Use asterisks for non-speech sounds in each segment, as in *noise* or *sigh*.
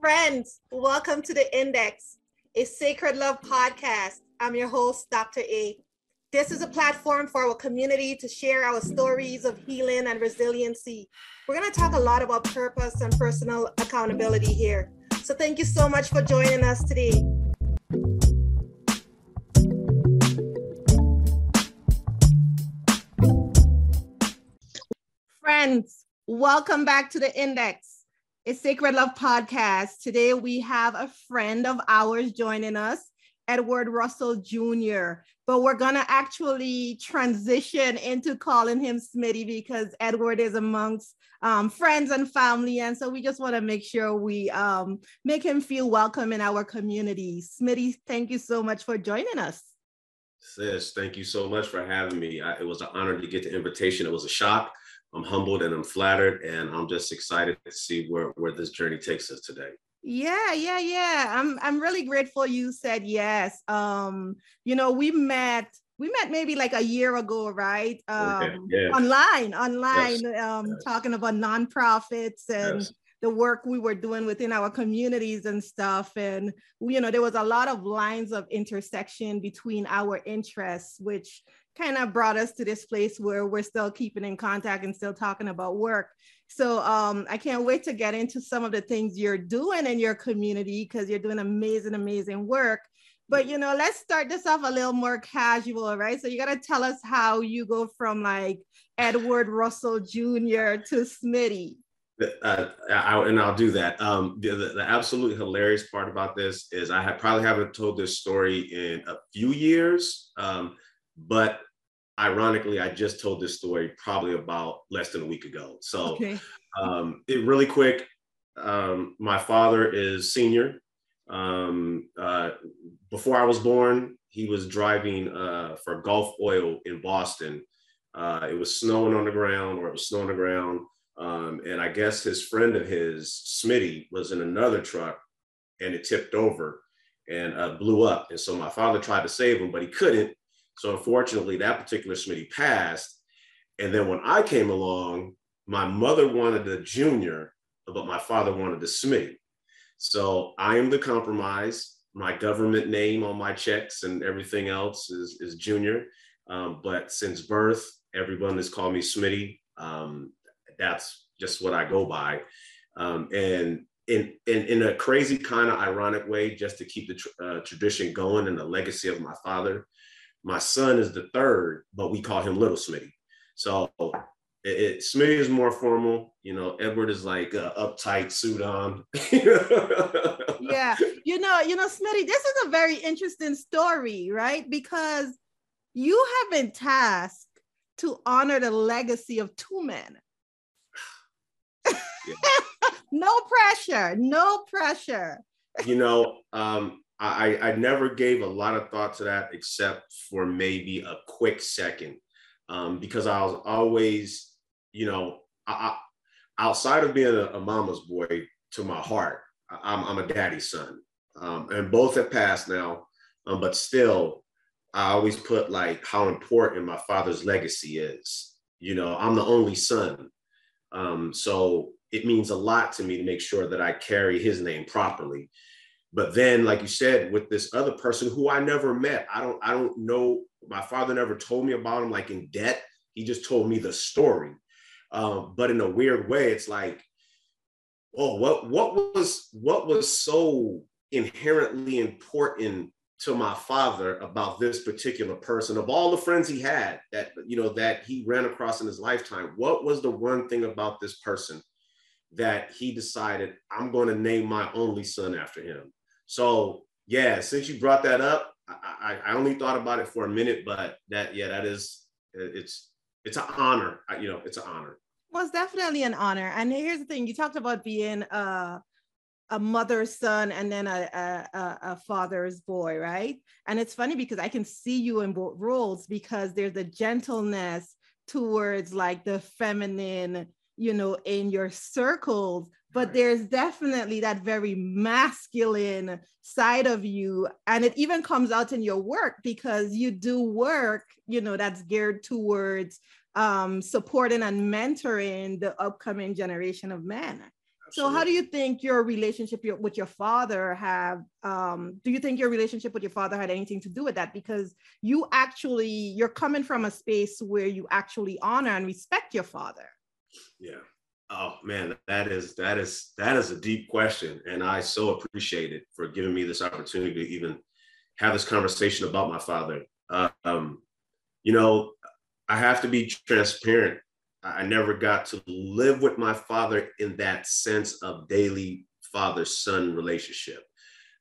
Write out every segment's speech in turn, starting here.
Friends, welcome to the Index, a sacred love podcast. I'm your host, Dr. A. This is a platform for our community to share our stories of healing and resiliency. We're going to talk a lot about purpose and personal accountability here. So, thank you so much for joining us today. Friends, welcome back to the Index, a Sacred Love podcast. Today we have a friend of ours joining us, Edward Russell Jr. But we're gonna actually transition into calling him Smitty because Edward is amongst um, friends and family, and so we just want to make sure we um, make him feel welcome in our community. Smitty, thank you so much for joining us. Sis, thank you so much for having me. I, it was an honor to get the invitation. It was a shock. I'm humbled and I'm flattered, and I'm just excited to see where, where this journey takes us today. Yeah, yeah, yeah. I'm I'm really grateful you said yes. Um, you know, we met we met maybe like a year ago, right? Um okay. yes. online, online, yes. um, yes. talking about nonprofits and the work we were doing within our communities and stuff. And you know, there was a lot of lines of intersection between our interests, which kind of brought us to this place where we're still keeping in contact and still talking about work. So um, I can't wait to get into some of the things you're doing in your community because you're doing amazing, amazing work. But you know, let's start this off a little more casual, right? So you got to tell us how you go from like Edward Russell Jr. to Smitty. Uh, I, and I'll do that. Um, the, the, the, absolute hilarious part about this is I have probably haven't told this story in a few years, um, but ironically, I just told this story probably about less than a week ago. So, okay. um, it really quick. Um, my father is senior. Um, uh, before I was born, he was driving uh, for Gulf Oil in Boston. Uh, it was snowing on the ground, or it was snowing on the ground. Um, and I guess his friend of his, Smitty, was in another truck and it tipped over and uh, blew up. And so my father tried to save him, but he couldn't. So unfortunately, that particular Smitty passed. And then when I came along, my mother wanted a junior, but my father wanted a Smitty. So I am the compromise. My government name on my checks and everything else is, is junior. Um, but since birth, everyone has called me Smitty. Um, that's just what I go by. Um, and in, in, in a crazy kind of ironic way, just to keep the tr- uh, tradition going and the legacy of my father, my son is the third, but we call him Little Smitty. So it, it, Smitty is more formal. You know, Edward is like uh, uptight suit on. *laughs* yeah, you know, you know, Smitty. This is a very interesting story, right? Because you have been tasked to honor the legacy of two men. *laughs* no pressure, no pressure. You know, um, I, I never gave a lot of thought to that except for maybe a quick second um, because I was always, you know, I, I, outside of being a, a, mama's boy to my heart, I'm, I'm a daddy's son. Um, and both have passed now, um, but still, I always put like how important my father's legacy is. You know, I'm the only son. Um, so it means a lot to me to make sure that I carry his name properly but then like you said with this other person who i never met i don't i don't know my father never told me about him like in debt. He just told me the story. Um, but in a weird way it's like oh what what was what was so inherently important to my father about this particular person? Of all the friends he had that you know that he ran across in his lifetime what was the one thing about this person that he decided i'm going to name my only son after him so yeah, since you brought that up, I, I, I only thought about it for a minute, but that yeah, that is it's it's an honor. You know, it's an honor. Well, it's definitely an honor. And here's the thing: you talked about being a a mother's son and then a, a, a father's boy, right? And it's funny because I can see you in both roles because there's a gentleness towards like the feminine, you know, in your circles, but there's definitely that very masculine side of you and it even comes out in your work because you do work you know that's geared towards um, supporting and mentoring the upcoming generation of men So how do you think your relationship with your father have um, do you think your relationship with your father had anything to do with that because you actually you're coming from a space where you actually honor and respect your father. Yeah. Oh man, that is that is that is a deep question and I so appreciate it for giving me this opportunity to even have this conversation about my father. Um, you know, I have to be transparent I never got to live with my father in that sense of daily father son relationship.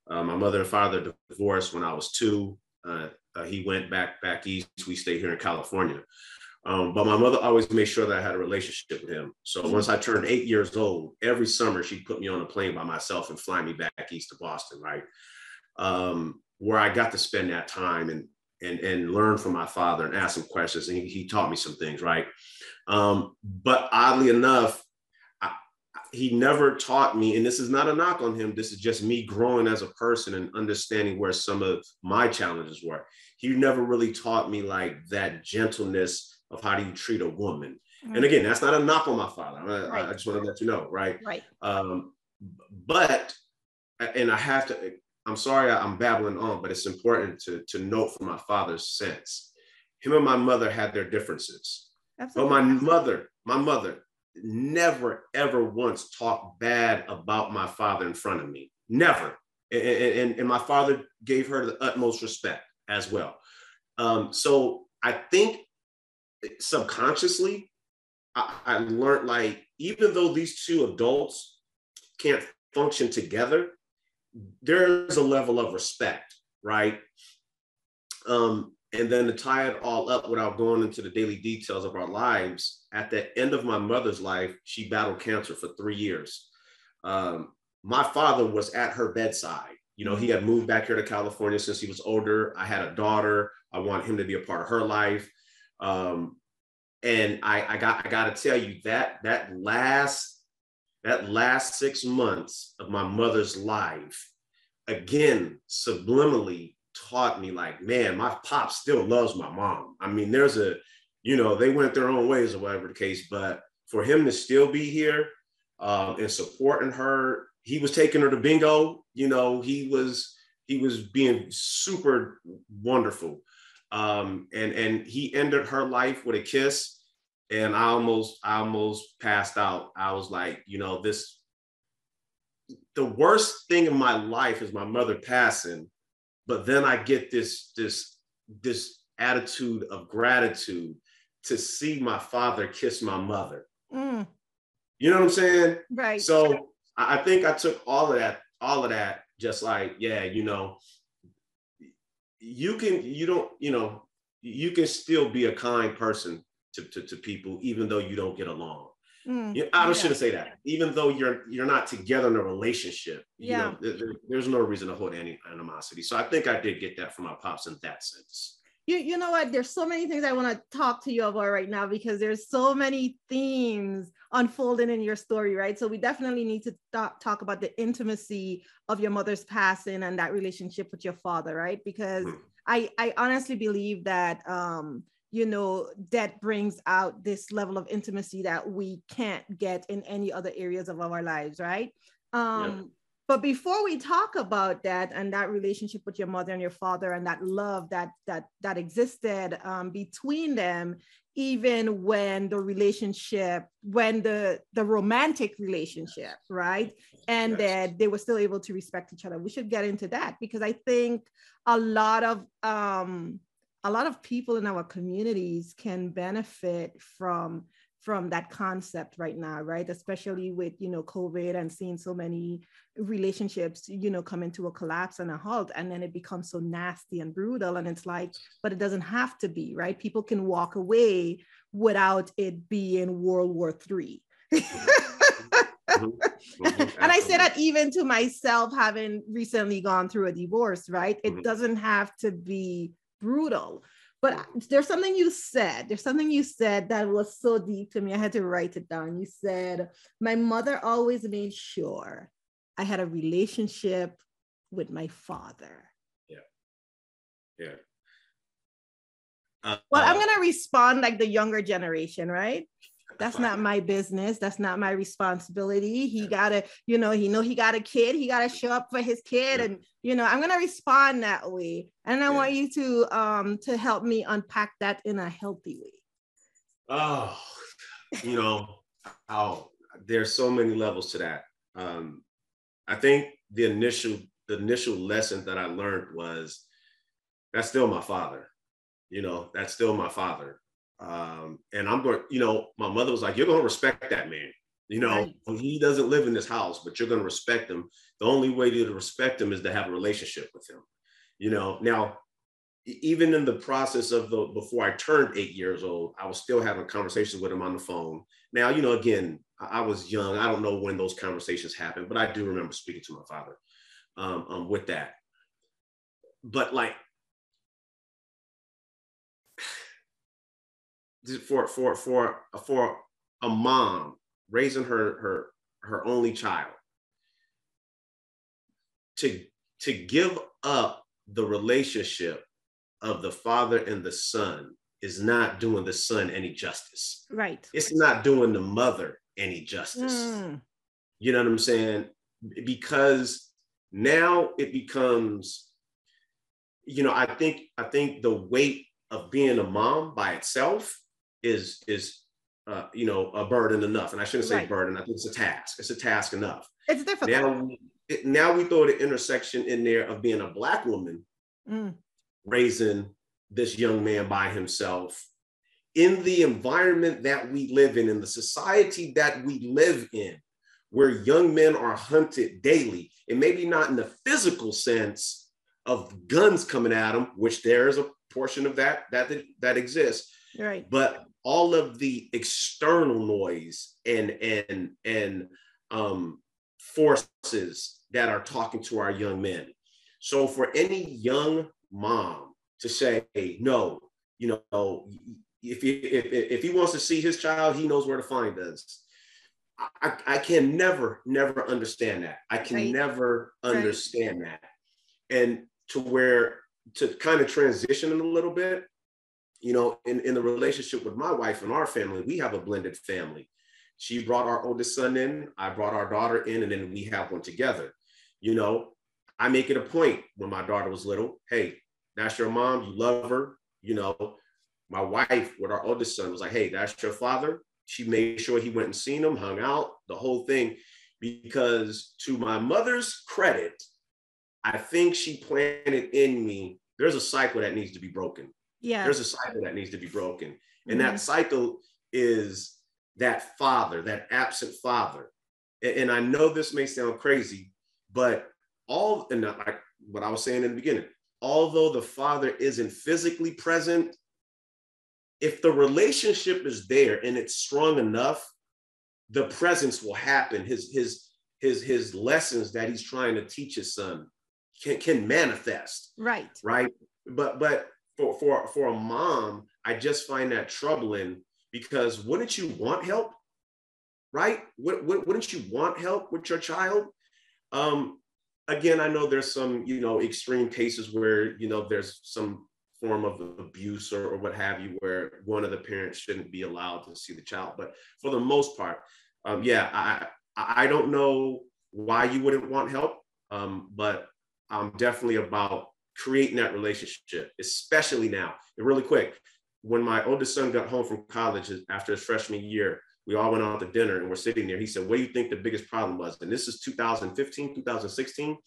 Uh, my mother and father divorced when I was two. Uh, uh, he went back back east. We stayed here in California. Um, but my mother always made sure that I had a relationship with him. So once I turned eight years old, every summer she'd put me on a plane by myself and fly me back east to Boston, right? Um, where I got to spend that time and and and learn from my father and ask him questions. And he, he taught me some things, right? Um, but oddly enough, he never taught me, and this is not a knock on him. This is just me growing as a person and understanding where some of my challenges were. He never really taught me like that gentleness of how do you treat a woman. Mm-hmm. And again, that's not a knock on my father. I, right. I just want to let you know, right? Right. Um, but, and I have to, I'm sorry I'm babbling on, but it's important to, to note from my father's sense. Him and my mother had their differences. Absolutely. But my mother, my mother never, ever once talked bad about my father in front of me. Never. And, and, and my father gave her the utmost respect as well. Um, so I think subconsciously, I, I learned like, even though these two adults can't function together, there's a level of respect, right? Um, and then to tie it all up without going into the daily details of our lives, at the end of my mother's life, she battled cancer for three years. Um, my father was at her bedside. You know, he had moved back here to California since he was older. I had a daughter. I want him to be a part of her life. Um, and I, I got I got to tell you that that last that last six months of my mother's life, again, subliminally taught me like, man, my pop still loves my mom. I mean, there's a, you know, they went their own ways or whatever the case, but for him to still be here um, and supporting her, he was taking her to bingo. You know, he was he was being super wonderful, um, and and he ended her life with a kiss. And I almost I almost passed out. I was like, you know, this the worst thing in my life is my mother passing but then I get this this this attitude of gratitude to see my father kiss my mother. Mm. You know what I'm saying? Right. So I think I took all of that, all of that, just like, yeah, you know, you can, you don't, you know, you can still be a kind person to, to, to people, even though you don't get along. Mm, I yeah. shouldn't say that. Even though you're you're not together in a relationship, yeah. you know, there, there's no reason to hold any animosity. So I think I did get that from my pops in that sense. You, you know what? There's so many things I want to talk to you about right now because there's so many themes unfolding in your story, right? So we definitely need to talk, talk about the intimacy of your mother's passing and that relationship with your father, right? Because mm. I I honestly believe that um you know that brings out this level of intimacy that we can't get in any other areas of our lives right um. But before we talk about that and that relationship with your mother and your father and that love that that that existed um, between them even when the relationship when the the romantic relationship right? And yes. that they were still able to respect each other. We should get into that because i think a lot of um a lot of people in our communities can benefit from from that concept right now right especially with you know covid and seeing so many relationships you know come into a collapse and a halt and then it becomes so nasty and brutal and it's like but it doesn't have to be right people can walk away without it being world war three mm-hmm. Mm-hmm. *laughs* and I say that even to myself, having recently gone through a divorce, right? It mm-hmm. doesn't have to be brutal. But there's something you said, there's something you said that was so deep to me. I had to write it down. You said, My mother always made sure I had a relationship with my father. Yeah. Yeah. Uh, well, I'm uh, going to respond like the younger generation, right? That's not my business. That's not my responsibility. He gotta you know he know he got a kid. He gotta show up for his kid and you know i'm gonna respond that way. And i yeah. want you to um to help me unpack that in a healthy way. Oh you know how there's so many levels to that. Um i think the initial the initial lesson that i learned was that's still my father. You know that's still my father um, and I'm going, you know, my mother was like, you're going to respect that man. You know, right. he doesn't live in this house, but you're going to respect him. The only way to respect him is to have a relationship with him. You know, now, even in the process of the before I turned eight years old, I was still having conversations with him on the phone. Now, you know, again, I was young. I don't know when those conversations happened, but I do remember speaking to my father um, um, with that. But like for for for for a mom raising her her her only child to to give up the relationship of the father and the son is not doing the son any justice. Right. It's not doing the mother any justice. Mm. you know what i'm saying? Because now it becomes you know i think i think the weight of being a mom by itself is is uh, you know a burden enough, and I shouldn't say right. burden. I think it's a task. It's a task enough. It's difficult. Now, it, now we throw the intersection in there of being a black woman mm. raising this young man by himself in the environment that we live in, in the society that we live in, where young men are hunted daily, and maybe not in the physical sense of guns coming at them, which there is a portion of that that that exists, right? But all of the external noise and and and um, forces that are talking to our young men. So for any young mom to say, hey, no, you know, if he if, if he wants to see his child, he knows where to find us. I, I can never, never understand that. I can right. never understand right. that. And to where to kind of transition in a little bit, you know, in, in the relationship with my wife and our family, we have a blended family. She brought our oldest son in, I brought our daughter in, and then we have one together. You know, I make it a point when my daughter was little, hey, that's your mom, you love her. You know, my wife with our oldest son was like, hey, that's your father. She made sure he went and seen him, hung out, the whole thing. Because to my mother's credit, I think she planted in me, there's a cycle that needs to be broken yeah. There's a cycle that needs to be broken. And mm-hmm. that cycle is that father that absent father. And, and, i know this may sound crazy but all and like what i was saying in the beginning although the father isn't physically present if the relationship is there and it's strong enough the presence will happen. His his his his lessons that he's trying to teach his son can can manifest. Right. Right? But but for for for a mom, I just find that troubling because wouldn't you want help, right? Wouldn't you want help with your child? Um, again, I know there's some you know extreme cases where you know there's some form of abuse or, or what have you, where one of the parents shouldn't be allowed to see the child. But for the most part, um, yeah, I I don't know why you wouldn't want help, um, but I'm definitely about creating that relationship, especially now. And really quick, when my oldest son got home from college after his freshman year, we all went out to dinner and we're sitting there. He said, What do you think the biggest problem was? And this is 2015, 2016.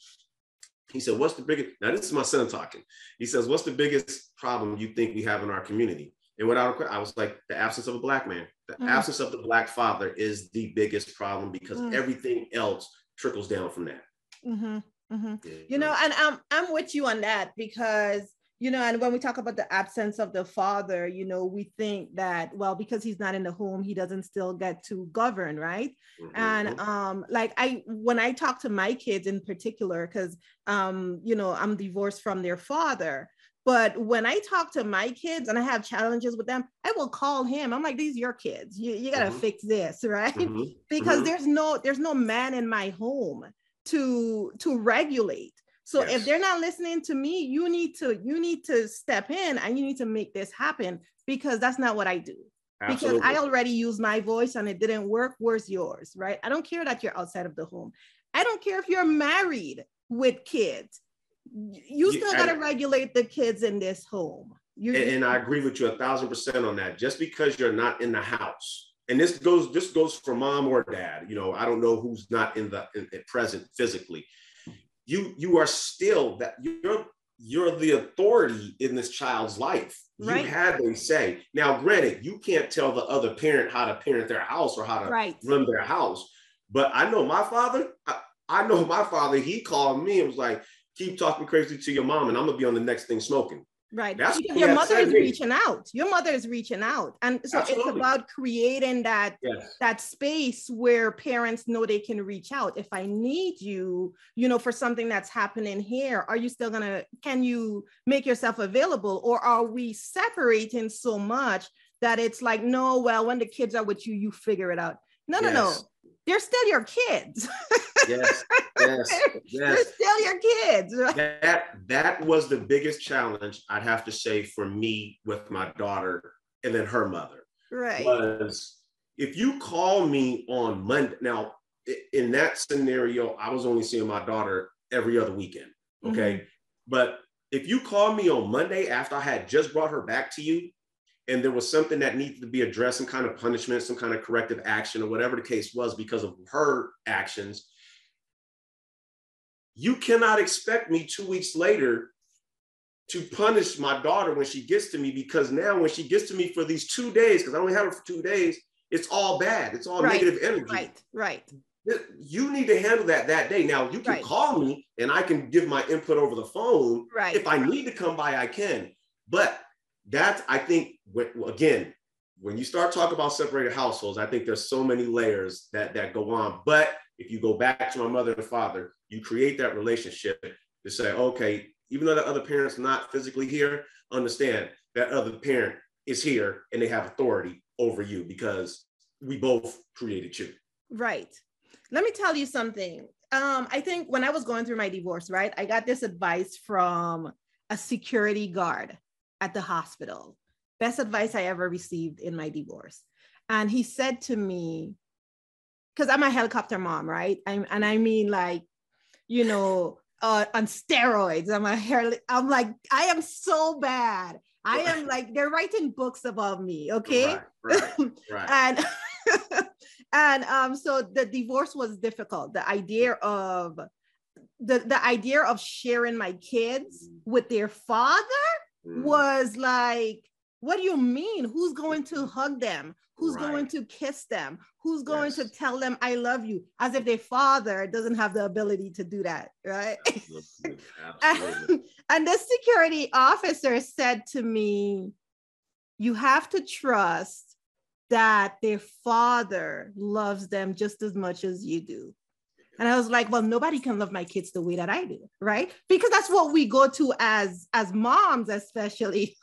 He said, What's the biggest? Now, this is my son talking. He says, What's the biggest problem you think we have in our community? And without a I was like, The absence of a Black man. The mm. absence of the Black father is the biggest problem because mm. everything else trickles down from that. Mm-hmm. Mm-hmm. You know, and I'm I'm with you on that because you know, and when we talk about the absence of the father, you know, we think that well, because he's not in the home, he doesn't still get to govern, right? Mm-hmm. And um, like I when I talk to my kids in particular, because um, you know, I'm divorced from their father. But when I talk to my kids and I have challenges with them, I will call him. I'm like, these are your kids. You, you gotta mm-hmm. fix this, *laughs* right? Mm-hmm. Because mm-hmm. there's no there's no man in my home to to regulate so yes. if they're not listening to me you need to you need to step in and you need to make this happen because that's not what i do Absolutely. because I already used my voice and it didn't work. Where's yours? Right? I don't care that you're outside of the home. I don't care if you're married with kids. You still got to regulate the kids in this home. And, and I agree with you a thousand percent on that. Just because you're not in the house, and this goes this goes for mom or dad. You know, I don't know who's not in the in, in present physically. You you are still that you're you're the authority in this child's life. Right. You have a say. Now, granted, you can't tell the other parent how to parent their house or how to right. run their house. But I know my father, I, I know my father, he called me and was like, keep talking crazy to your mom and I'm gonna be on the next thing smoking. Right. That's your mother is reaching out. Your mother is reaching out. And so Absolutely. it's about creating that yes. that space where parents know they can reach out. If I need you, you know, for something that's happening here, are you still gonna can you make yourself available? Or are we separating so much that it's like, no, well, when the kids are with you, you figure it out. No, yes. no, no they're still your kids. yes, yes, *laughs* yes. They're still your kids. *laughs* That that was the biggest challenge I'd have to say for me with my daughter and then her mother. Right. Was if you call me on Monday now in that scenario, I was only seeing my daughter every other weekend. Okay. Mm-hmm. But if you call me on Monday after I had just brought her back to you, and there was something that needed to be addressed, some kind of punishment, some kind of corrective action, or whatever the case was because of her actions, you cannot expect me two weeks later to punish my daughter when she gets to me because now when she gets to me for these two days, because I only have her for two days, it's all bad. It's all right, negative energy. Right, right. You need to handle that that day. Now you can right. call me and I can give my input over the phone. Right. If I need to come by, I can. But that's I think again when you start talking about separated households, I think there's so many layers that that go on. But if you go back to my mother and father, you create that relationship to say, okay, even though the other parent's not physically here, understand that other parent is here and they have authority over you because we both created you. Right. Let me tell you something. Um, I think when I was going through my divorce, right, I got this advice from a security guard at the hospital. Best advice I ever received in my divorce. And he said to me, because I'm a helicopter mom, right? I'm, and I mean, like, you know, uh, on steroids. I'm a hair. I'm like, I am so bad. I am like, they're writing books about me. Okay. Right, right, *laughs* right. and *laughs* and um, so the divorce was difficult. The idea of the the idea of sharing my kids mm. with their father mm. was like, what do you mean? Who's going to hug them? Who's right. going to kiss them? Who's going yes. to tell them I love you? As if their father doesn't have the ability to do that, right? Absolutely. *laughs* Absolutely. and, and the security officer said to me, You have to trust that their father loves them just as much as you do. And I was like, well, nobody can love my kids the way that I do, right? Because that's what we go to as as moms, especially.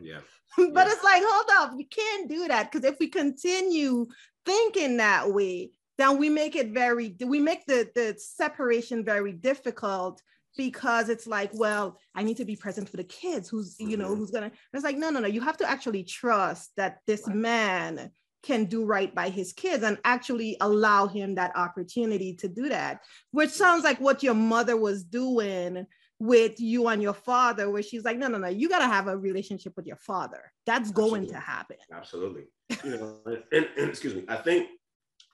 Yeah. *laughs* but yeah. it's like, hold up, you can't do that because if we continue thinking that way, then we make it very we make the the separation very difficult because it's like well i need to be present for the kids who's you know mm-hmm. who's gonna it's like no no no you have to actually trust that this man can do right by his kids and actually allow him that opportunity to do that which sounds like what your mother was doing with you and your father where she's like no no no you got to have a relationship with your father. That's absolutely. going to happen. Absolutely. You know *laughs* and, and, excuse me i think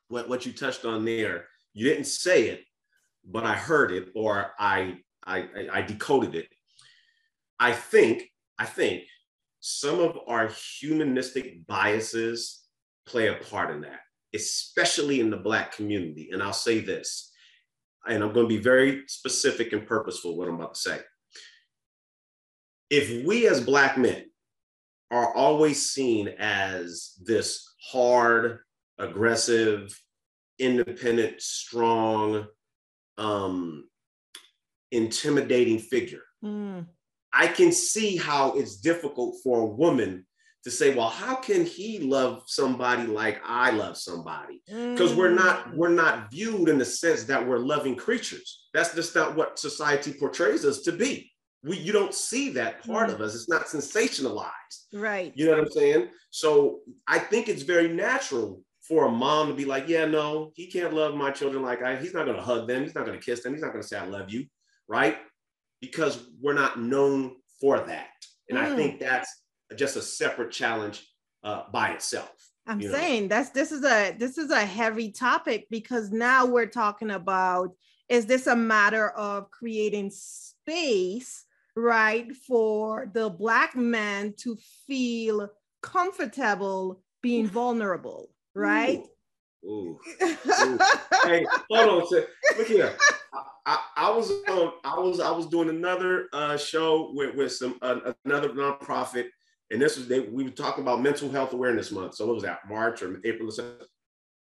what, what you touched on there you didn't say it but i heard it or i i i decoded it. I think i think some of our humanistic biases play a part in that, especially in the Black community. And I'll say this, and I'm going to be very specific and purposeful what I'm about to say. If we as Black men are always seen as this hard, aggressive, independent, strong, um, intimidating figure. Mm. I can see how it's difficult for a woman to say, well, how can he love somebody like I love somebody? Because mm. we're not mm. we're not viewed in the sense that we're loving creatures. That's just not what society portrays us to be. we you don't see that part mm. of us. It's not sensationalized. Right. You know what I'm saying? So I think it's very natural for a mom to be like, yeah, no, he can't love my children like I, he's not gonna hug them, he's not gonna kiss them, he's not gonna say I love you, right? Because we're not known for that. And mm. I think that's just a separate challenge uh, by itself. I'm saying know? that's this is a this is a heavy topic because now we're talking about is this a matter of creating space right for the black man to feel comfortable being vulnerable right Ooh. *laughs* Ooh. hey, hold on. Look here. I, I, was um, I was I was doing another uh, show with with some uh, another nonprofit, and this was they, we were talking about mental health awareness month. So it was that March or April.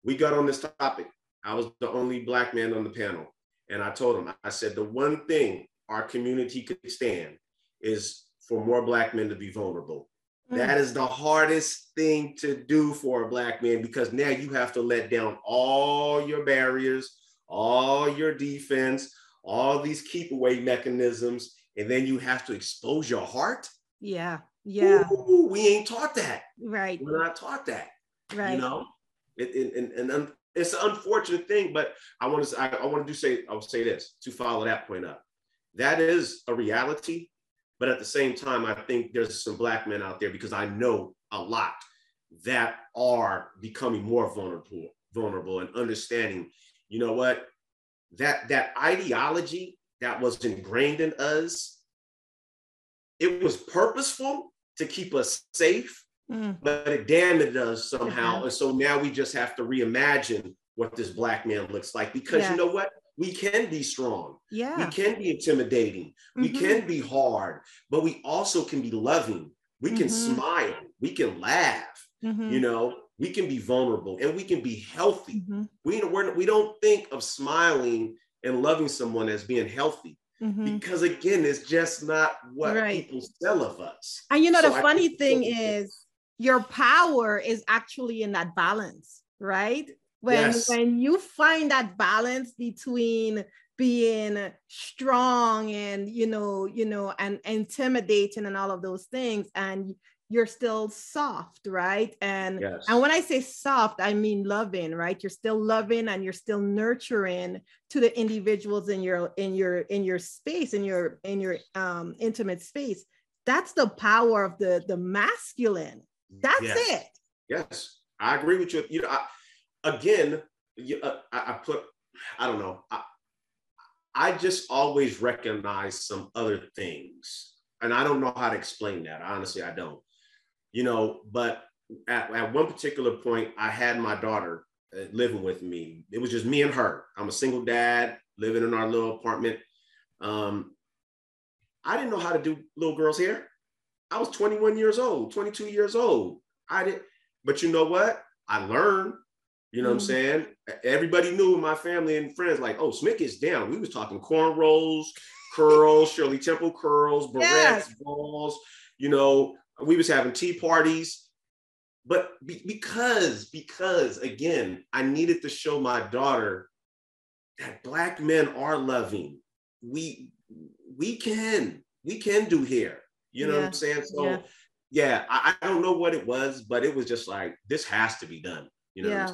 We got on this topic. I was the only black man on the panel, and I told him I said the one thing our community could stand is for more black men to be vulnerable. Mm. That is the hardest thing to do for a black man because now you have to let down all your barriers, all your defense, all these keep away mechanisms, and then you have to expose your heart. Yeah. Yeah. Ooh, we ain't taught that. Right. We're not taught that. Right. You know, it, it, and, and it's an unfortunate thing, but I want to I, I want to do say I'll say this to follow that point up. That is a reality, but at the same time, I think there's some black men out there because I know a lot that are becoming more vulnerable, vulnerable and understanding. You know what? That that ideology that was ingrained in us, it was purposeful to keep us safe, mm. but it damaged us somehow. Mm-hmm. And so now we just have to reimagine what this black man looks like because yeah. you know what? we can be strong. Yeah. We can be intimidating. Mm-hmm. We can be hard, but we also can be loving. We can mm-hmm. smile. We can laugh. Mm-hmm. You know, we can be vulnerable and we can be healthy. Mm-hmm. We, we're, we don't think of smiling and loving someone as being healthy. Mm-hmm. Because again, it's just not what right. people sell of us. And you know, so the funny thing is, your power is actually in that balance, right? when yes. when you find that balance between being strong and you know you know and intimidating and all of those things and you're still soft right and yes. and when i say soft i mean loving right you're still loving and you're still nurturing to the individuals in your in your in your space in your in your um intimate space that's the power of the the masculine that's yes. it yes i agree with you you know I, again, uh, I, put, I don't know, I, I just always recognize some other things. And I don't know how to explain that. Honestly, I don't. You know, but at, at one particular point, I had my daughter uh, living with me. It was just me and her. I'm a single dad living in our little apartment. Um, I didn't know how to do little girls' hair. I was 21 years old, 22 years old. I did, but you know what? I learned. You know mm-hmm. what I'm mm-hmm. saying? Everybody knew in my family and friends, like, oh, Smith is down. We was talking cornrows, curls, Shirley Temple curls, barrettes, yes. balls. You know, we was having tea parties. But be- because, because again, I needed to show my daughter that black men are loving. We we can, we can do here. You know yeah. what I'm saying? So yeah, yeah I, I don't know what it was, but it was just like, this has to be done. You know, yeah.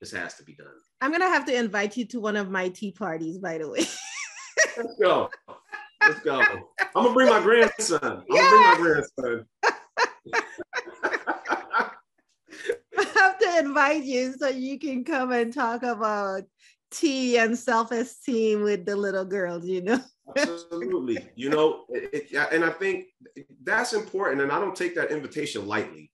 this has to be done. I'm gonna have to invite you to one of my tea parties, by the way. Let's go. Let's go. *laughs* I'm gonna bring my grandson. I'm yeah. gonna bring my grandson. I have to invite you so you can come and talk about tea and self-esteem with the little girls, you know. Absolutely. You know, it, it, and I think that's important. And I don't take that invitation lightly,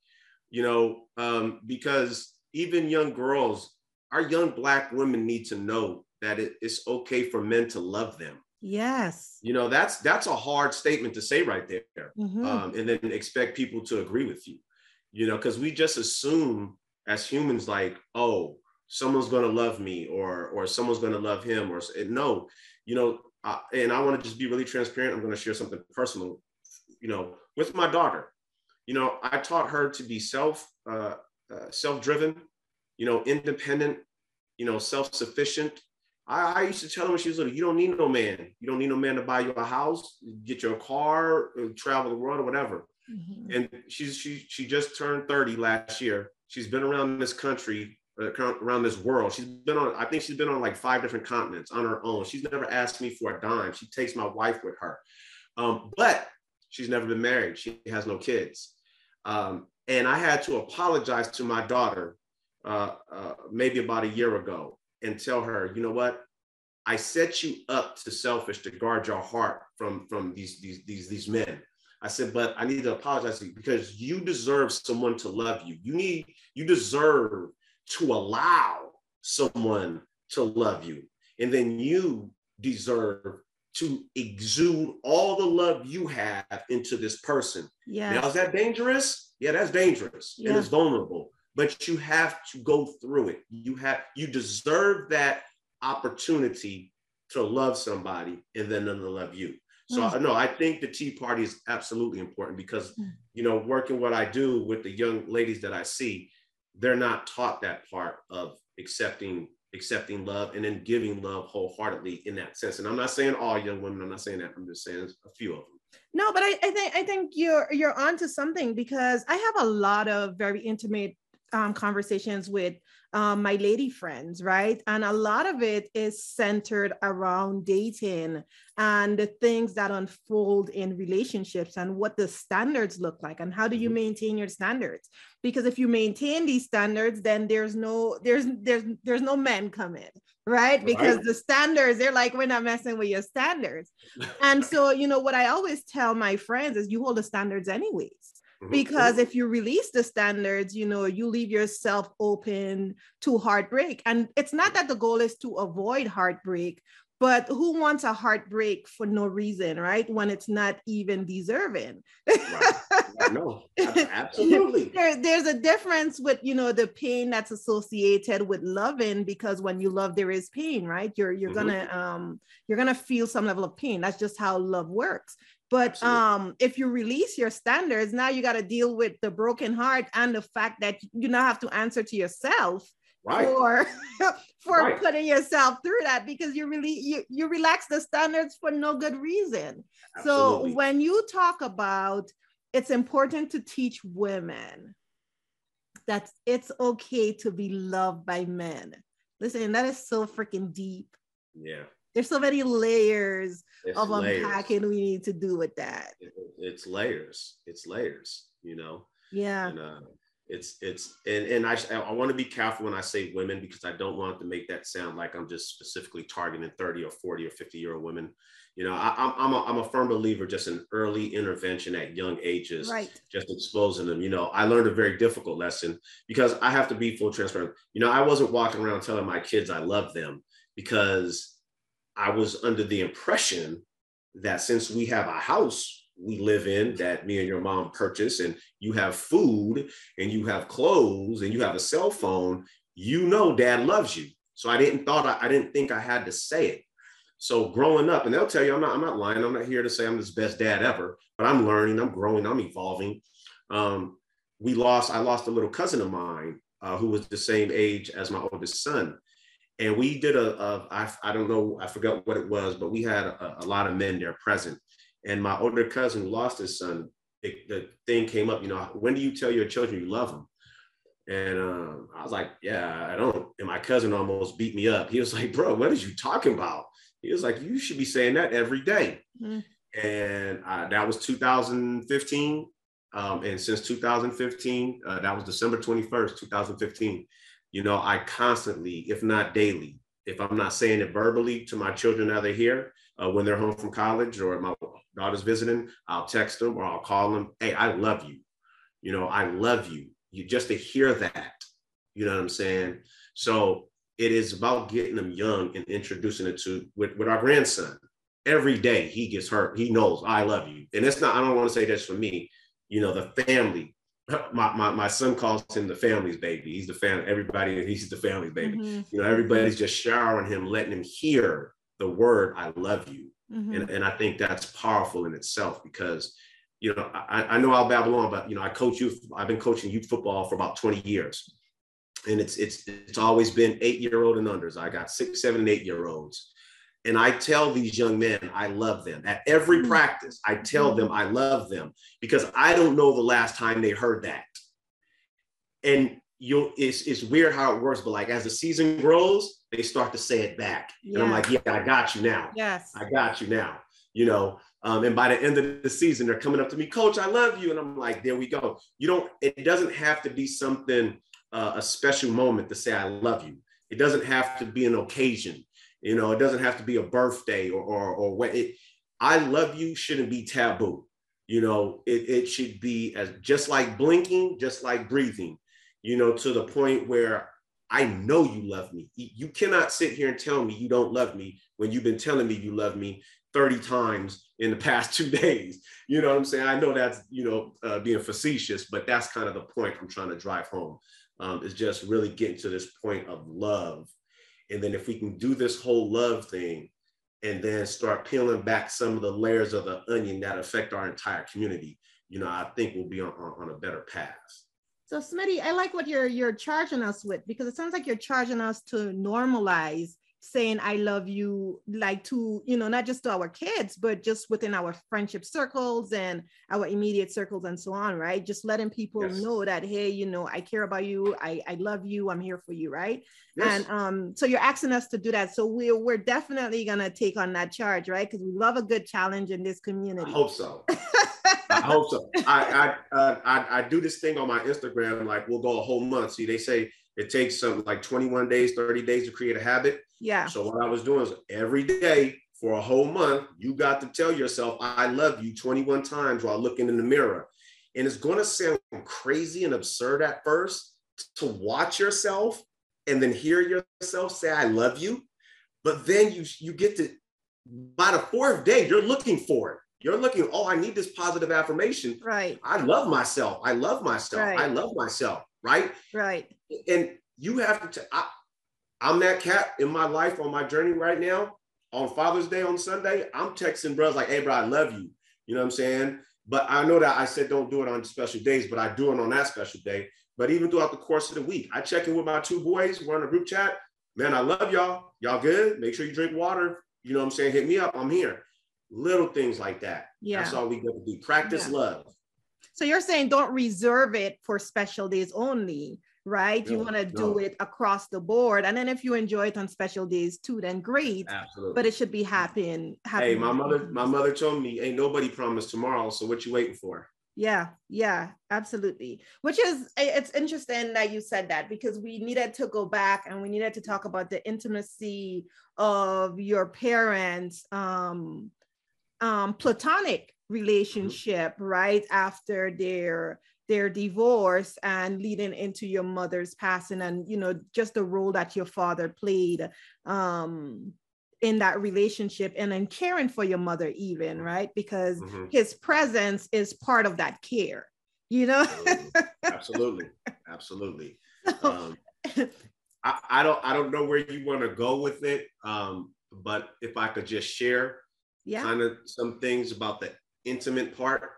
you know, um, because even young girls, our young black women need to know that it, it's okay for men to love them. Yes. You know, that's that's a hard statement to say right there. Mm-hmm. Um, and then expect people to agree with you. You know, because we just assume as humans, like, oh, someone's gonna love me or or someone's gonna love him, or no, you know, uh, and I want to just be really transparent. I'm gonna share something personal, you know, with my daughter. You know, I taught her to be self uh, uh, self-driven, you know, independent, you know, self-sufficient. I, I, used to tell her when she was little, you don't need no man. You don't need no man to buy you a house, get your car, uh, travel the world or whatever. Mm-hmm. And she's she she just turned 30 last year. She's been around this country, uh, around this world. She's been on, I think she's been on like five different continents on her own. She's never asked me for a dime. She takes my wife with her. Um, but she's never been married. She has no kids. Um, and I had to apologize to my daughter uh, uh, maybe about a year ago and tell her, you know what? I set you up to selfish to guard your heart from from these these these these men. I said, but I need to apologize to you because you deserve someone to love you. You need you deserve to allow someone to love you, and then you deserve to exude all the love you have into this person. Yeah. Now is that dangerous? Yeah, that's dangerous yeah. and it's vulnerable but you have to go through it. You have you deserve that opportunity to love somebody and then them to love you. So mm. no, I think the tea party is absolutely important because mm. you know, working what I do with the young ladies that I see, they're not taught that part of accepting accepting love and then giving love wholeheartedly in that sense. And I'm not saying all young women, I'm not saying that, I'm just saying a few of them. No, but I, I think I think you're you're onto something because I have a lot of very intimate um, conversations with um, my lady friends, right? And a lot of it is centered around dating and the things that unfold in relationships and what the standards look like and how do you mm-hmm. maintain your standards? Because if you maintain these standards, then there's no there's there's there's no men coming, right? Because right. the standards they're like we're not messing with your standards. *laughs* and so you know what I always tell my friends is you hold the standards anyways. Because if you release the standards, you know, you leave yourself open to heartbreak. And it's not that the goal is to avoid heartbreak, but who wants a heartbreak for no reason, right? When it's not even deserving. Right. No, absolutely. *laughs* there, there's a difference with, you know, the pain that's associated with loving because when you love, there is pain, right? You're you're mm-hmm. gonna um you're gonna feel some level of pain. That's just how love works. But Absolutely. um, if you release your standards, now you got to deal with the broken heart and the fact that you now have to answer to yourself right. for *laughs* for right. putting yourself through that because you really you, you relax the standards for no good reason. Absolutely. So when you talk about it's important to teach women that it's okay to be loved by men. Listen, that is so freaking deep. Yeah there's so many layers it's of layers. unpacking we need to do with that. It's layers. It's layers. You know. Yeah. And, uh, it's it's and and I I want to be careful when I say women because I don't want to make that sound like I'm just specifically targeting 30 or 40 or 50 year old women. You know, I, am I'm a, I'm a firm believer just in early intervention at young ages, right. just exposing them. You know, I learned a very difficult lesson because I have to be full transparent. You know, I wasn't walking around telling my kids I love them because I was under the impression that since we have a house we live in that me and your mom purchase, and you have food and you have clothes and you have a cell phone, you know dad loves you. So I didn't thought I, I didn't think I had to say it. So growing up, and they'll tell you I'm not I'm not lying. I'm not here to say I'm this best dad ever, but I'm learning, I'm growing, I'm evolving. Um, we lost I lost a little cousin of mine uh, who was the same age as my oldest son and we did a, a I, I don't know i forgot what it was but we had a, a lot of men there present. And my older cousin lost his son. It, the thing came up you know when do you tell your children you love them? And um, i was like yeah i don't. And my cousin almost beat me up. He was like bro what is you talking about? He was like you should be saying that every day. Mm-hmm. and uh, that was 2015 um, and since 2015 uh, that was december 21st 2015 you know, I constantly, if not daily, if I'm not saying it verbally to my children now they're here, uh, when they're home from college or my daughter's visiting, I'll text them or I'll call them. Hey, I love you. You know, I love you. You just to hear that, you know what I'm saying? So it is about getting them young and introducing it to with, with our grandson. Every day he gets hurt. He knows I love you. And it's not, I don't want to say that's for me. You know, the family, *clears throat* my, my, my son calls him the family's baby. He's the family, everybody, he's the family's baby. Mm-hmm. You know, everybody's just showering him, letting him hear the word, I love you. Mm-hmm. And, and I think that's powerful in itself because, you know, I, I know I'll babble on, but, you know, I coach youth, I've been coaching youth football for about 20 years. and it's it's it's always been eight year old and unders. I got six, seven, and eight year olds. And I tell these young men I love them. At every mm-hmm. practice, I tell them I love them because I don't know the last time they heard that. And you'll it's it's weird how it works, but like as the season grows, they start to say it back. Yeah. And I'm like, yeah, I got you now. Yes. I got you now. You know, um, and by the end of the season, they're coming up to me, Coach, I love you. And I'm like, there we go. You don't, it doesn't have to be something, uh, a special moment to say, I love you. It doesn't have to be an occasion. You know, it doesn't have to be a birthday or, or, or what it, I love you shouldn't be taboo. You know, it, it should be as just like blinking, just like breathing, you know, to the point where I know you love me. You cannot sit here and tell me you don't love me when you've been telling me you love me 30 times in the past *laughs* two days. You know what I'm saying? I know that's, you know, uh, being facetious, but that's kind of the point I'm trying to drive home um, is just really getting to this point of love. And then if we can do this whole love thing and then start peeling back some of the layers of the onion that affect our entire community, you know, I think we'll be on, on, on a better path. So Smitty, I like what you're you're charging us with because it sounds like you're charging us to normalize saying I love you, like to, you know, not just to our kids, but just within our friendship circles and our immediate circles and so on, right? Just letting people yes. know that, hey, you know, I care about you, I, I love you, I'm here for you, right? Yes. And um, so you're asking us to do that. So we're we're definitely gonna take on that charge, right? Because we love a good challenge in this community. I hope so. I *laughs* hope so. I I, uh, I I do this thing on my Instagram, like we'll go a whole month. See, they say it takes something like 21 days, 30 days to create a habit. Yeah. So what I was doing is every day for a whole month, you got to tell yourself, I love you 21 times while looking in the mirror. And it's going to sound crazy and absurd at first to watch yourself and then hear yourself say, I love you. But then you, you get to, by the fourth day, you're looking for it. You're looking, oh, I need this positive affirmation. Right. I love myself. I love myself. Right. I love myself. Right. Right. And you have to, I, I'm that cat in my life on my journey right now. On Father's Day on Sunday, I'm texting brothers like, hey, bro, I love you. You know what I'm saying? But I know that I said don't do it on special days, but I do it on that special day. But even throughout the course of the week, I check in with my two boys. We're on a group chat. Man, I love y'all. Y'all good? Make sure you drink water. You know what I'm saying? Hit me up. I'm here. Little things like that. Yeah. That's all we got to do. Practice yeah. love. So you're saying don't reserve it for special days only right? No, you want to no. do it across the board. And then if you enjoy it on special days too, then great. Absolutely. But it should be happening. Hey, my mother, my mother told me, ain't nobody promised tomorrow. So what you waiting for? Yeah, yeah, absolutely. Which is it's interesting that you said that because we needed to go back and we needed to talk about the intimacy of your parents um um platonic mm-hmm. relationship mm-hmm. right after their their divorce and leading into your mother's passing and you know just the role that your father played um in that relationship and then caring for your mother even mm-hmm. right? Because mm-hmm. his presence is part of that care you know? Absolutely. Absolutely, *laughs* Um, I, I, don't i don't know where you want to go with it um, but if i could just share yeah. kind of some things about the intimate part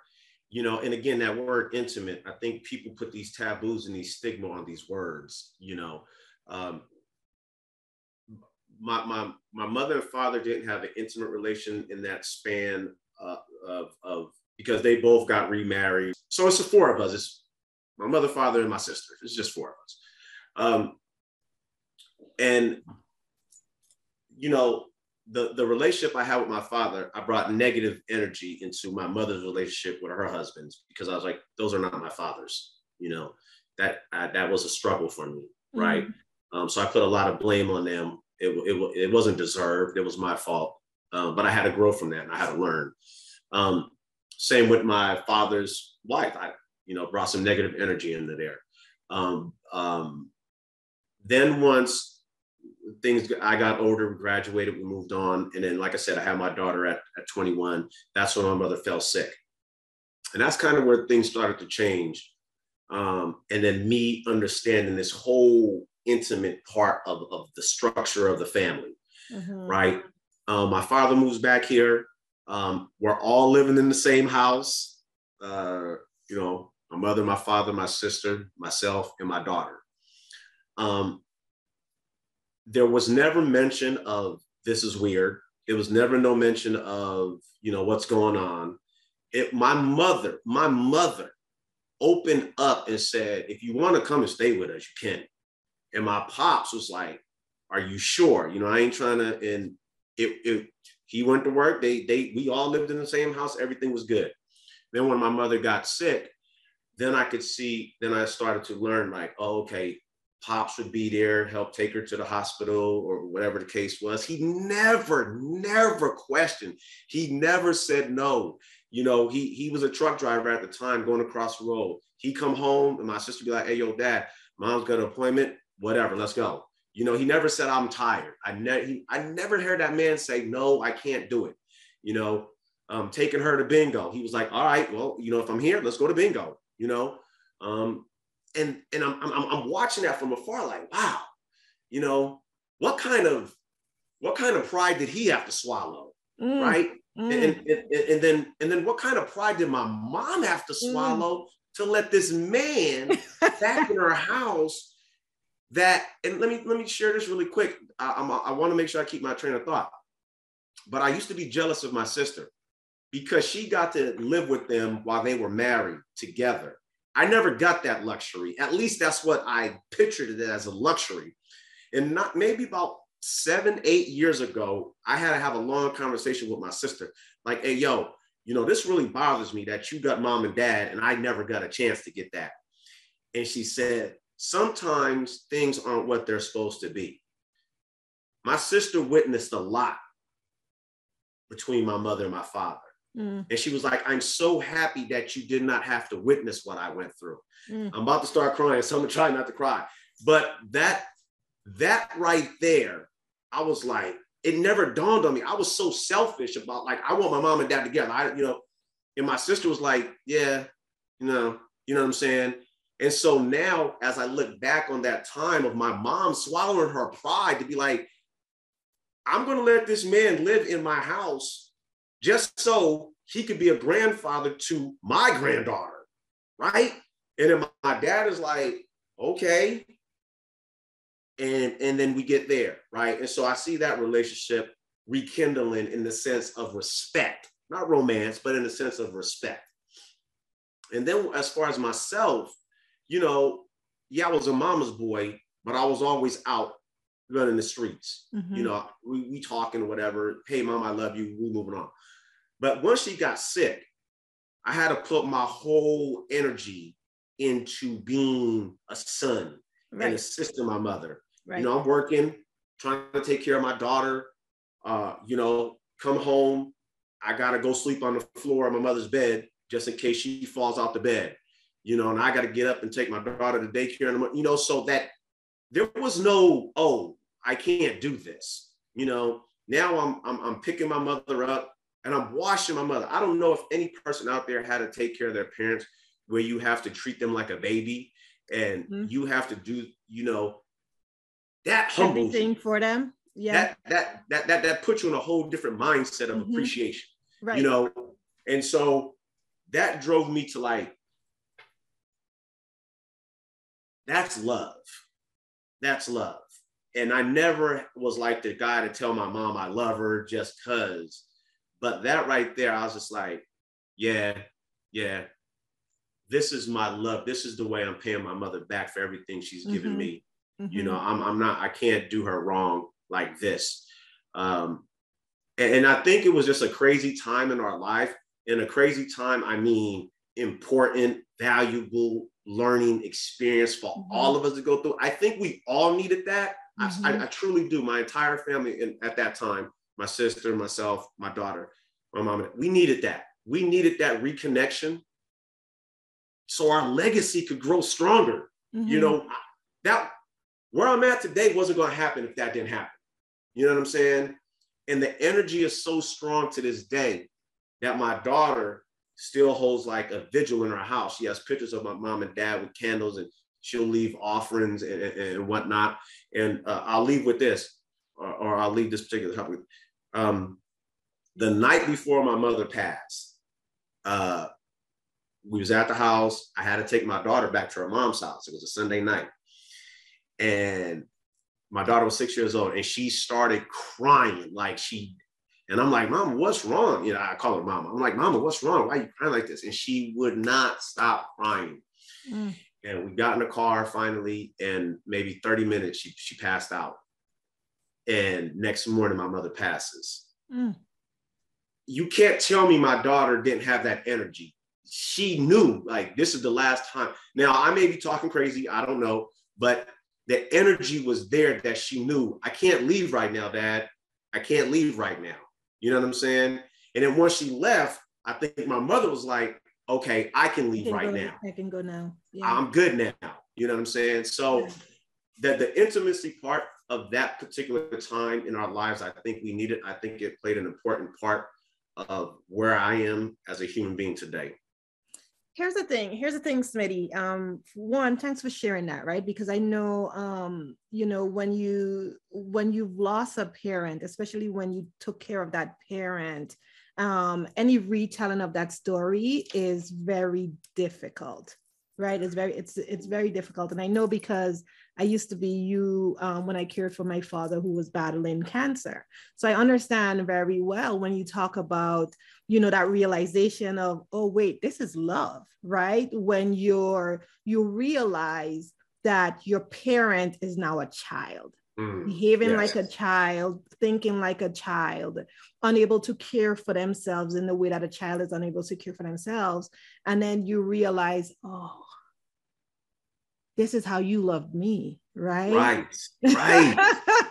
you know and again that word intimate i think people put these taboos and these stigma on these words you know um, my, my, my mother and father didn't have an intimate relation in that span uh, of, of because they both got remarried. So it's the four of us. It's my mother father and my sister. It's just four of us. Um, and you know the the relationship I had with my father, I brought negative energy into my mother's relationship with her husbands because I was like, those are not my fathers. You know, that I, that was a struggle for me, right? Mm-hmm. Um, so I put a lot of blame on them. It, it, it wasn't deserved. It was my fault. Um, but I had to grow from that and I had to learn. Um, same with my father's wife. I, you know, brought some negative energy into there. Um, um, then once things I got older, graduated, we moved on. And then, like I said, I had my daughter at, at 21. That's when my mother fell sick. And that's kind of where things started to change. Um, and then me understanding this whole intimate part of, of the structure of the family, mm-hmm. right? Um, my father moves back here. Um, we're all living in the same house. Uh, you know, my mother, my father, my sister, myself, and my daughter. Um, there was never mention of this is weird. It was never no mention of, you know, what's going on. It, my mother, my mother opened up and said, if you want to come and stay with us, you can. And my pops was like, are you sure? You know, I ain't trying to, and it, it he went to work. They, they, we all lived in the same house. Everything was good. Then when my mother got sick, then I could see, then I started to learn like, oh, okay, Pops would be there, help take her to the hospital or whatever the case was. He never, never questioned. He never said no. You know, he he was a truck driver at the time going across the road. He come home and my sister be like, hey, yo, dad, mom's got an appointment, whatever, let's go. You know, he never said I'm tired. I never I never heard that man say, no, I can't do it. You know, um, taking her to bingo. He was like, all right, well, you know, if I'm here, let's go to bingo, you know. Um, and and I'm, I'm I'm watching that from afar, like, wow, you know, what kind of what kind of pride did he have to swallow, mm. right? Mm. And, and, and, then and then what kind of pride did my mom have to mm. swallow mm. to let this man *laughs* back in her house that and let me let me share this really quick. I, I'm, I want to make sure I keep my train of thought. But I used to be jealous of my sister because she got to live with them while they were married together. I never got that luxury. At least that's what I pictured it as a luxury. And not maybe about seven, eight years ago, I had to have a long conversation with my sister. Like, hey, yo, you know, this really bothers me that you got mom and dad, and I never got a chance to get that. And she said, sometimes things aren't what they're supposed to be. My sister witnessed a lot between my mother and my father. Mm. And she was like, I'm so happy that you did not have to witness what I went through. Mm. I'm about to start crying, so I'm gonna try not to cry. But that that right there, I was like, it never dawned on me. I was so selfish about like, I want my mom and dad together. I, you know, and my sister was like, yeah, you know, you know what I'm saying? And so now, as I look back on that time of my mom swallowing her pride to be like, I'm going to let this man live in my house just so he could be a grandfather to my granddaughter, right? And then my dad is like, okay. And, and then we get there, right? And so I see that relationship rekindling in the sense of respect, not romance, but in the sense of respect. And then as far as myself, you know, yeah, I was a mama's boy, but I was always out running the streets. Mm-hmm. You know, we, we talking whatever. Hey, mom, I love you. We moving on. But once she got sick, I had to put my whole energy into being a son right. and assisting my mother. Right. You know, I'm working, trying to take care of my daughter. Uh, you know, come home, I gotta go sleep on the floor of my mother's bed just in case she falls out the bed. You know, and I got to get up and take my daughter to daycare. And you know, so that there was no, oh, I can't do this. You know, now I'm I'm, I'm picking my mother up and I'm washing my mother. I don't know if any person out there had to take care of their parents where you have to treat them like a baby and mm-hmm. you have to do, you know, that humbles everything you. for them. Yeah. That, that that that that puts you in a whole different mindset of mm-hmm. appreciation. Right. You know, and so that drove me to like that's love. That's love. And I never was like the guy to tell my mom I love her just because but that right there, I was just like, yeah, yeah, this is my love. This is the way I'm paying my mother back for everything she's mm-hmm. given me. Mm-hmm. You know, I'm, I'm not, I can't do her wrong like this. Um, and, and I think it was just a crazy time in our life. In a crazy time, I mean, important, valuable learning experience for mm-hmm. all of us to go through. I think we all needed that. Mm-hmm. I, I, truly do. My entire family in, at that time my sister, myself, my daughter, my mom. We needed that. We needed that reconnection so our legacy could grow stronger. Mm-hmm. You know, that where I'm at today wasn't going to happen if that didn't happen. You know what I'm saying? And the energy is so strong to this day that my daughter still holds like a vigil in her house. She has pictures of my mom and dad with candles, and she'll leave offerings and, and, whatnot. And uh, I'll leave with this, or, or I'll leave this particular topic um, the night before my mother passed, uh, we was at the house. I had to take my daughter back to her mom's house. It was a Sunday night. and my daughter was six years old, and she started crying like she. And I'm like, Mama, what's wrong? You know, I call her Mama. I'm like, Mama, what's wrong? Why are you crying like this? And she would not stop crying. Mm. And we got in the car finally, and maybe 30 minutes, she, she passed out. And next morning, my mother passes. Mm. You can't tell me my daughter didn't have that energy. She knew, like, this is the last time. Now, I may be talking crazy, I don't know, but the energy was there that she knew, I can't leave right now, Dad. I can't leave right now. You know what I'm saying? And then once she left, I think my mother was like, okay, I can leave can right now. I can go now. Yeah. I'm good now. You know what I'm saying? So yeah. that the intimacy part of that particular time in our lives, I think we needed. I think it played an important part of where I am as a human being today. Here's the thing. Here's the thing, Smitty. Um, one, thanks for sharing that, right? Because I know, um, you know, when you when you've lost a parent, especially when you took care of that parent, um, any retelling of that story is very difficult right? It's very it's it's very difficult. And i know because i used to be you um, when i cared for my father who was battling cancer. So i understand very well when you talk about you know that realization of oh wait this is love right? When you're you realize that your parent is now a child mm, behaving yes. like a child, thinking like a child, unable to care for themselves in the way that a child is unable to care for themselves. And then you realize, oh, this is how you loved me, right? Right, right.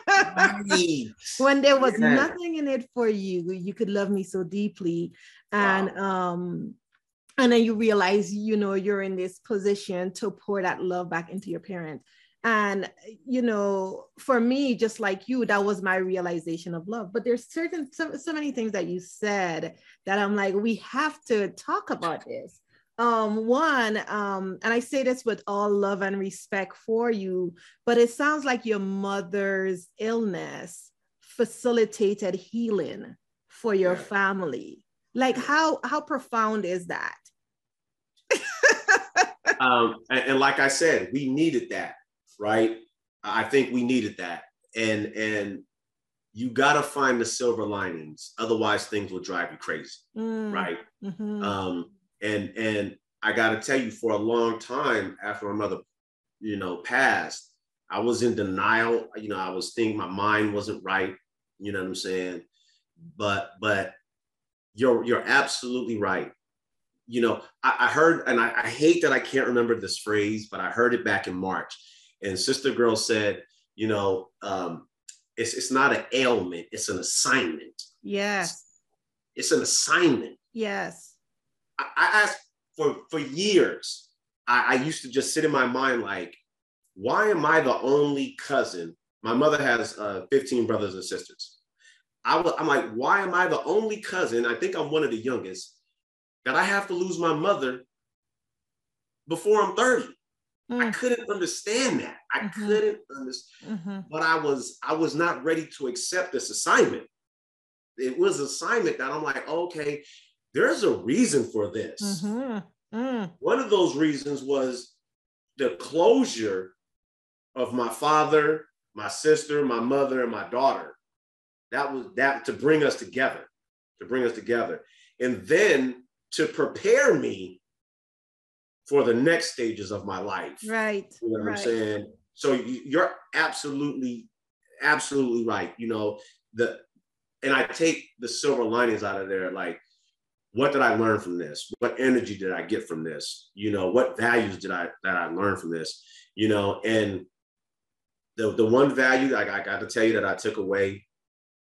*laughs* right. When there was yeah. nothing in it for you, you could love me so deeply. And wow. um, and then you realize, you know, you're in this position to pour that love back into your parent and you know for me just like you that was my realization of love. But there's certain so, so many things that you said that i'm like we have to talk about this. Um one um and i say this with all love and respect for you but it sounds like your mother's illness facilitated healing for your family. Like how how profound is that? *laughs* Um and, and like i said we needed that right? I think we needed that. And and you got to find the silver linings otherwise things will drive you crazy mm. right mm-hmm. um, and and i got to tell you for a long time after my mother you know passed i was in denial you know i was thinking my mind wasn't right you know what i'm saying but but you're you're absolutely right you know i, I heard and I, I hate that i can't remember this phrase but i heard it back in march and Sister Girl said, you know, um, it's, it's not an ailment, it's an assignment. Yes. It's, an assignment. Yes. I, I asked for, for years, I, I used to just sit in my mind like, why am I the only cousin? My mother has uh, 15 brothers and sisters. I was, I'm like, why am I the only cousin? I think I'm one of the youngest that I have to lose my mother before I'm 30. Mm. I couldn't understand that. I mm-hmm. couldn't understand. Mm-hmm. But I was I was not ready to accept this assignment. It was assignment that I'm like, okay, there's a reason for this. Mm-hmm. Mm. One of those reasons was the closure of my father, my sister, my mother, and my daughter. That was that to bring us together, to bring us together. And then to prepare me for the next stages of my life. Right. You know what right. I'm saying? So you're absolutely, absolutely right. You know, the and I take the silver linings out of there, like what did I learn from this? What energy did I get from this? You know, what values did I that I learned from this? You know, and the the one value I, I got to tell you that I took away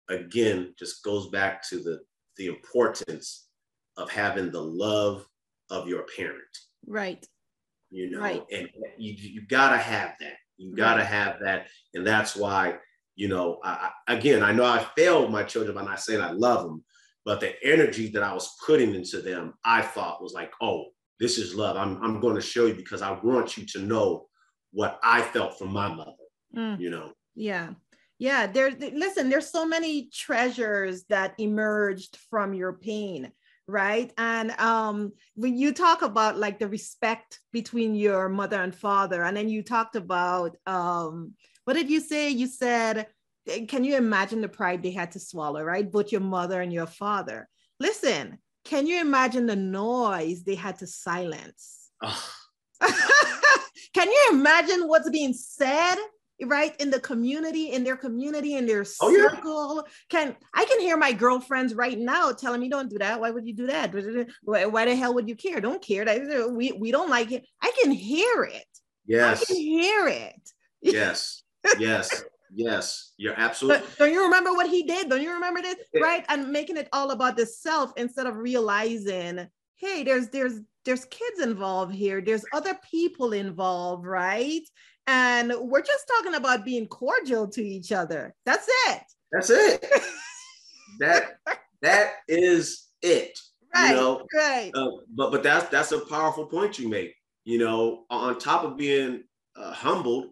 again just goes back to the the importance of having the love of your parent. Right. You know, right. and you, you gotta have that. You gotta right. have that. And that's why, you know, I, again, I know I failed my children by not saying I love them, but the energy that I was putting into them, I thought was like, oh, this is love. I'm, I'm going to show you because I want you to know what I felt from my mother, mm. you know? Yeah. Yeah. There, listen, there's so many treasures that emerged from your pain right? And um when you talk about like the respect between your mother and father and then you talked about um what did you say? You said eh, can you imagine the pride they had to swallow right? Both your mother and your father. Listen can you imagine the noise they had to silence? Oh. *laughs* can you imagine what's being said right in the community in their community in their circle oh, yeah. can i can hear my girlfriends right now telling me don't do that. Why would you do that? Why, why the hell would you care? Don't care. That uh, we, we don't like it. I can hear it. Yes i can hear it. Yes. Yes. Yes. You're absolutely but don't you remember what he did? Don't you remember this? Yeah. right? And making it all about the self instead of realizing hey there's there's there's kids involved here. There's other people involved right and we're just talking about being cordial to each other. That's it. That's it. *laughs* that that is it. Right. You know? Right. Uh, but but that's that's a powerful point you make. You know, on top of being uh, humbled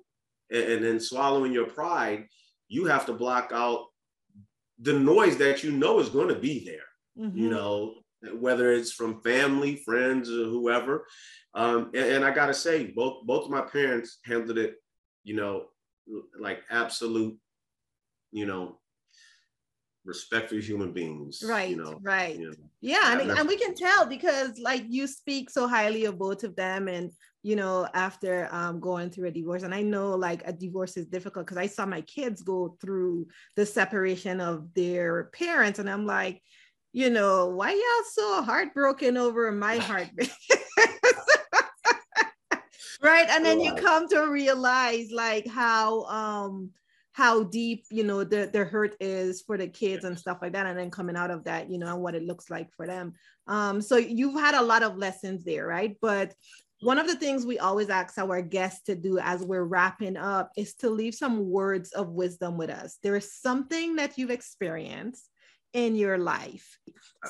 and, and then swallowing your pride, you have to block out the noise that you know is going to be there. Mm-hmm. You know, whether it's from family, friends, or whoever. Um, and, and I gotta say, both both of my parents handled it, you know, like absolute, you know, respect for human beings. Right. You know, right. You know, yeah, and, and we can tell because like you speak so highly of both of them, and you know, after um, going through a divorce, and I know like a divorce is difficult because I saw my kids go through the separation of their parents, and I'm like you know, why y'all so heartbroken over my heartbreak? *laughs* *laughs* right. And then you come to realize like how um how deep, you know, the, the hurt is for the kids and stuff like that. And then coming out of that, you know, and what it looks like for them. Um, so you've had a lot of lessons there, right? But one of the things we always ask our guests to do as we're wrapping up is to leave some words of wisdom with us. There is something that you've experienced in your life.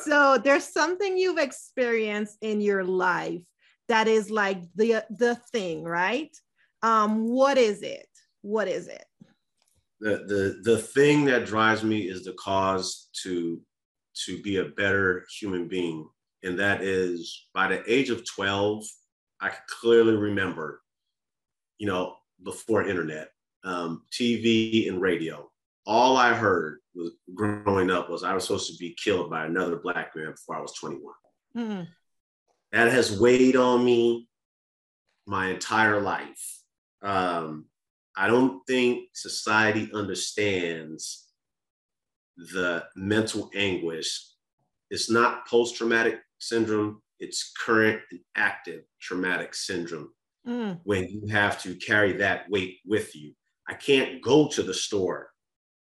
So there's something you've experienced in your life that is like the the thing, right? Um, what is it? What is it? The the the thing that drives me is the cause to to be a better human being. And that is by the age of 12, I clearly remember, you know, before internet, um, TV and radio all I heard was growing up was I was supposed to be killed by another black man before I was 21. Mm-hmm. That has weighed on me my entire life. Um, I don't think society understands the mental anguish. It's not post traumatic syndrome, it's current and active traumatic syndrome mm. when you have to carry that weight with you. I can't go to the store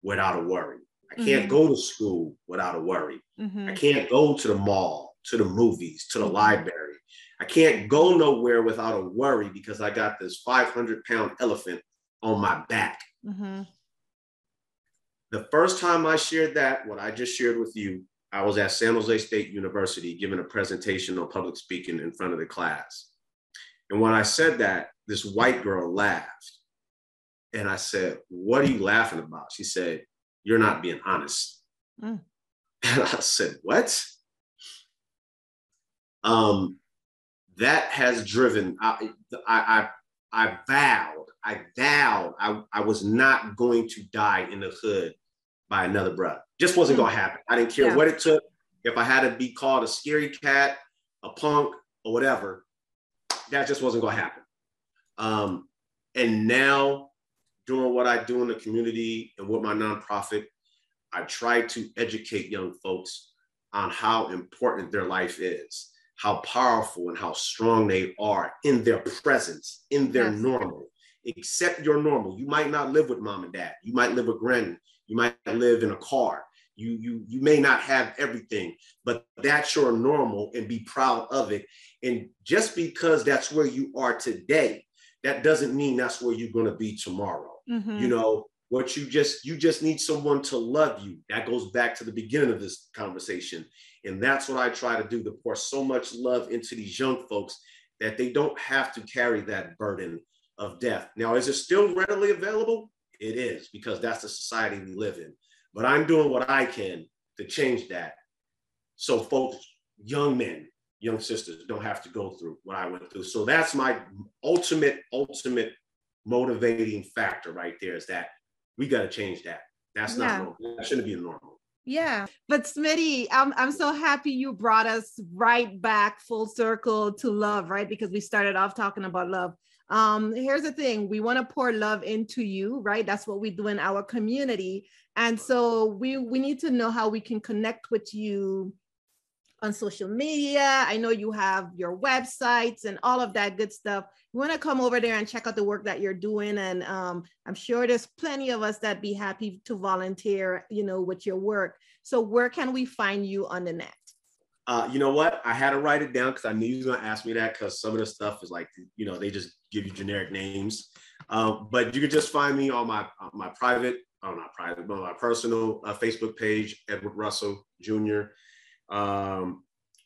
without a worry. I can't mm-hmm. go to school without a worry. Mm-hmm. I can't go to the mall, to the movies, to the mm-hmm. library. I can't go nowhere without a worry because I got this 500 pound elephant on my back. Mm-hmm. The first time I shared that, what I just shared with you, I was at San Jose State University giving a presentation on public speaking in front of the class. And when I said that, this white girl laughed. And I said, What are you laughing about? She said, You're not being honest. Mm. *laughs* And I said, What? Um, that has driven, I, I, I, I vowed, I vowed I, I was not going to die in the hood by another brother. Just wasn't mm. going to happen. I didn't care yeah. what it took. If I had to be called a scary cat, a punk, or whatever, that just wasn't going to happen. Um, and now doing what I do in the community and with my nonprofit, I try to educate young folks on how important their life is, how powerful and how strong they are in their presence, in their yes. normal. Accept your normal. You might not live with mom and dad. You might live with granny. You might live in a car. You, you, you may not have everything, but that's your normal and be proud of it. And just because that's where you are today, that doesn't mean that's where you're going to be tomorrow. Mm-hmm. You know, what you just you just need someone to love you. That goes back to the beginning of this conversation. And that's what I try to do to pour so much love into these young folks that they don't have to carry that burden of death. Now, is it still readily available? It is because that's the society we live in. But I'm doing what I can to change that. So folks young men, young sisters don't have to go through what I went through. So that's my ultimate, ultimate motivating factor right there is that we got to change that. That's yeah. not normal. That shouldn't be normal. Yeah, but Smitty, I'm I'm so happy you brought us right back full circle to love, right? Because we started off talking about love. Um, here's the thing: we want to pour love into you, right? That's what we do in our community, and so we we need to know how we can connect with you on social media. I know you have your websites and all of that good stuff. You want to come over there and check out the work that you're doing. And um, I'm sure there's plenty of us that'd be happy to volunteer, you know, with your work. So where can we find you on the net? Uh, you know what? I had to write it down because I knew you were going to ask me that because some of the stuff is like, you know, they just give you generic names. Um, but you can just find me on my on my private, oh not private, but my personal uh, Facebook page, Edward Russell Jr. Um,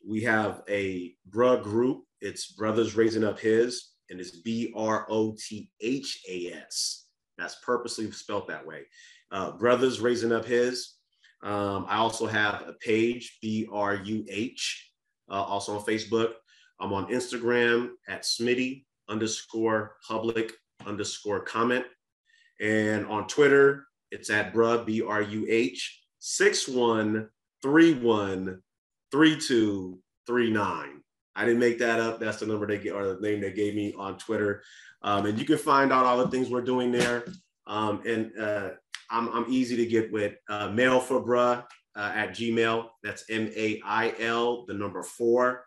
we have a bruh group. It's Brothas Raising Up His, and it's B R O T H A S. That's purposely spelled that way. Uh, Brothas Raising Up His. Um, I also have a page, B R U H, uh, also on Facebook. I'm on Instagram at Smitty underscore public underscore comment. And on Twitter, it's at bruh, B R U H, 6131 3239. I didn't make that up. That's the number they get or the name they gave me on Twitter. Um, and you can find out all the things we're doing there. Um, and uh, I'm, I'm easy to get with uh, mail for bruh uh, at Gmail. That's M A I L, the number four,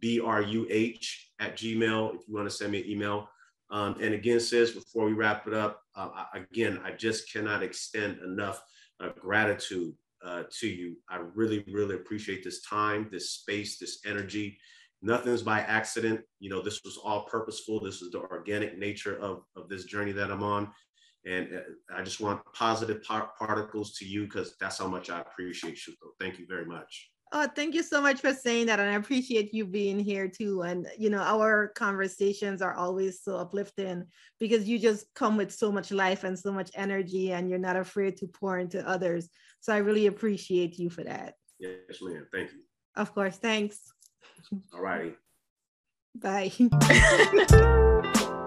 B R U H at Gmail. If you want to send me an email. Um, and again, sis, before we wrap it up, uh, again, I just cannot extend enough uh, gratitude uh, to you. I really, really appreciate this time, this space, this energy. Nothing's by accident. You know, this was all purposeful. This is the organic nature of, of this journey that I'm on. And uh, I just want positive par- particles to you because that's how much I appreciate you. Thank you very much. Oh, thank you so much for saying that. And I appreciate you being here too. And, you know, our conversations are always so uplifting because you just come with so much life and so much energy and you're not afraid to pour into others. So I really appreciate you for that. Yes, ma'am. Thank you. Of course. Thanks. All righty. Bye. *laughs*